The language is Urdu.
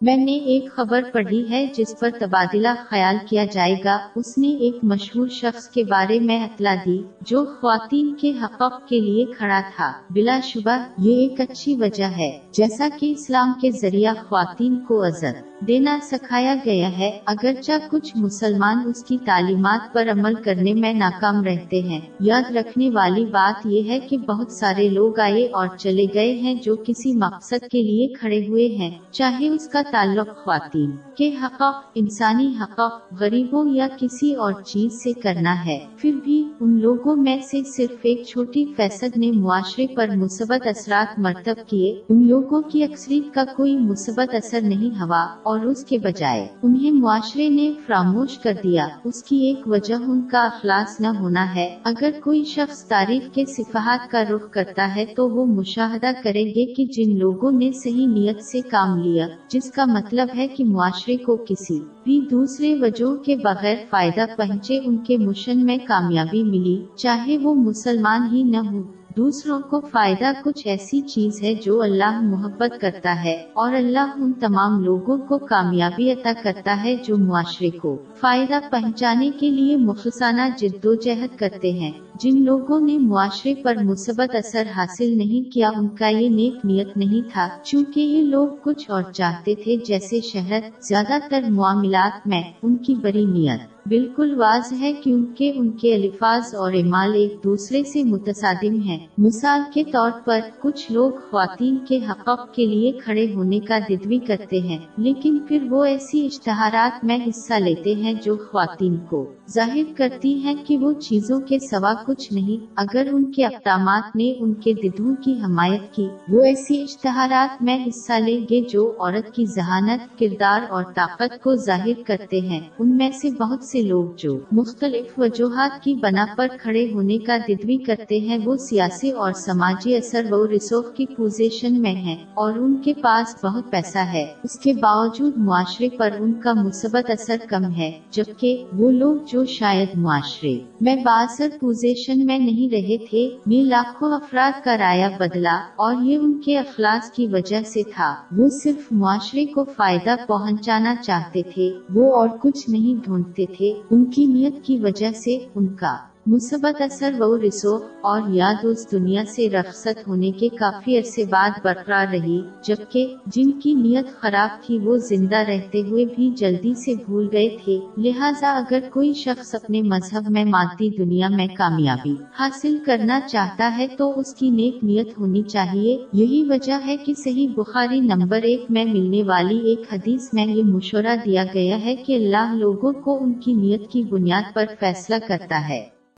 میں نے ایک خبر پڑھی ہے جس پر تبادلہ خیال کیا جائے گا۔ اس نے ایک مشہور شخص کے بارے میں اطلاع دی جو خواتین کے حقوق کے لیے کھڑا تھا۔ بلا شبہ، یہ ایک اچھی وجہ ہے۔ جیسا کہ اسلام کے ذریعہ خواتین کو عزت دینا سکھایا گیا ہے، اگرچہ کچھ مسلمان اس کی تعلیمات پر عمل کرنے میں ناکام رہتے ہیں۔ یاد رکھنے والی بات یہ ہے کہ بہت سارے لوگ آئے اور چلے گئے ہیں جو کسی مقصد کے لیے کھڑے ہوئے ہیں، چاہے اس کا تعلق خواتین کے حقوق انسانی حقوق غریبوں یا کسی اور چیز سے کرنا ہے۔ پھر بھی ان لوگوں میں سے صرف ایک چھوٹی فیصد نے معاشرے پر مثبت اثرات مرتب کیے۔ ان لوگوں کی اکثریت کا کوئی مثبت اثر نہیں ہوا۔ اور اس کے بجائے انہیں معاشرے نے فراموش کر دیا۔ اس کی ایک وجہ ان کا اخلاص نہ ہونا ہے۔ اگر کوئی شخص تعریف کے صفحات کا رخ کرتا ہے تو وہ مشاہدہ کریں گے کہ جن لوگوں نے صحیح نیت سے کام لیا، جس کا مطلب ہے کہ معاشرے کو کسی بھی دوسرے وجہ کے بغیر فائدہ پہنچے ان کے مشن میں کامیابی ملی، چاہے وہ مسلمان ہی نہ ہو دوسروں کو فائدہ کچھ ایسی چیز ہے جو اللہ محبت کرتا ہے اور اللہ ان تمام لوگوں کو کامیابی عطا کرتا ہے جو معاشرے کو فائدہ پہنچانے کے لیے مخلصانہ جد و جہد کرتے ہیں۔ جن لوگوں نے معاشرے پر مثبت اثر حاصل نہیں کیا، ان کا یہ نیک نیت نہیں تھا۔ چونکہ یہ لوگ کچھ اور چاہتے تھے، جیسے شہر زیادہ تر معاملات میں ان کی بڑی نیت۔ بالکل واضح ہے کیونکہ ان کے الفاظ اور اعمال ایک دوسرے سے متصادم ہیں۔ مثال کے طور پر، کچھ لوگ خواتین کے حقوق کے لیے کھڑے ہونے کا ددوی کرتے ہیں، لیکن پھر وہ ایسی اشتہارات میں حصہ لیتے ہیں جو خواتین کو ظاہر کرتی ہیں کہ وہ چیزوں کے سوا کچھ نہیں۔ اگر ان کے اقدامات نے ان کے ددو کی حمایت کی، وہ ایسی اشتہارات میں حصہ لیں گے جو عورت کی ذہانت، کردار اور طاقت کو ظاہر کرتے ہیں۔ ان میں سے بہت سے لوگ جو مختلف وجوہات کی بنا پر کھڑے ہونے کا ددوی کرتے ہیں وہ سیاسی اور سماجی اثر و رسوخ کی پوزیشن میں ہیں اور ان کے پاس بہت پیسہ ہے۔ اس کے باوجود معاشرے پر ان کا مثبت اثر کم ہے، جبکہ وہ لوگ جو شاید معاشرے میں باثر پوزیشن میں نہیں رہے تھے، میں لاکھوں افراد کا رایا بدلا اور یہ ان کے اخلاص کی وجہ سے تھا۔ وہ صرف معاشرے کو فائدہ پہنچانا چاہتے تھے، وہ اور کچھ نہیں ڈھونڈتے تھے۔ ان کی نیت کی وجہ سے ان کا مثبت اثر و رسوخ اور یاد اس دنیا سے رخصت ہونے کے کافی عرصے بعد برقرار رہی، جبکہ جن کی نیت خراب تھی وہ زندہ رہتے ہوئے بھی جلدی سے بھول گئے تھے۔ لہٰذا اگر کوئی شخص اپنے مذہب میں مادی دنیا میں کامیابی حاصل کرنا چاہتا ہے تو اس کی نیک نیت ہونی چاہیے۔ یہی وجہ ہے کہ صحیح بخاری نمبر ایک میں ملنے والی ایک حدیث میں یہ مشورہ دیا گیا ہے کہ اللہ لوگوں کو ان کی نیت کی بنیاد پر فیصلہ کرتا ہے۔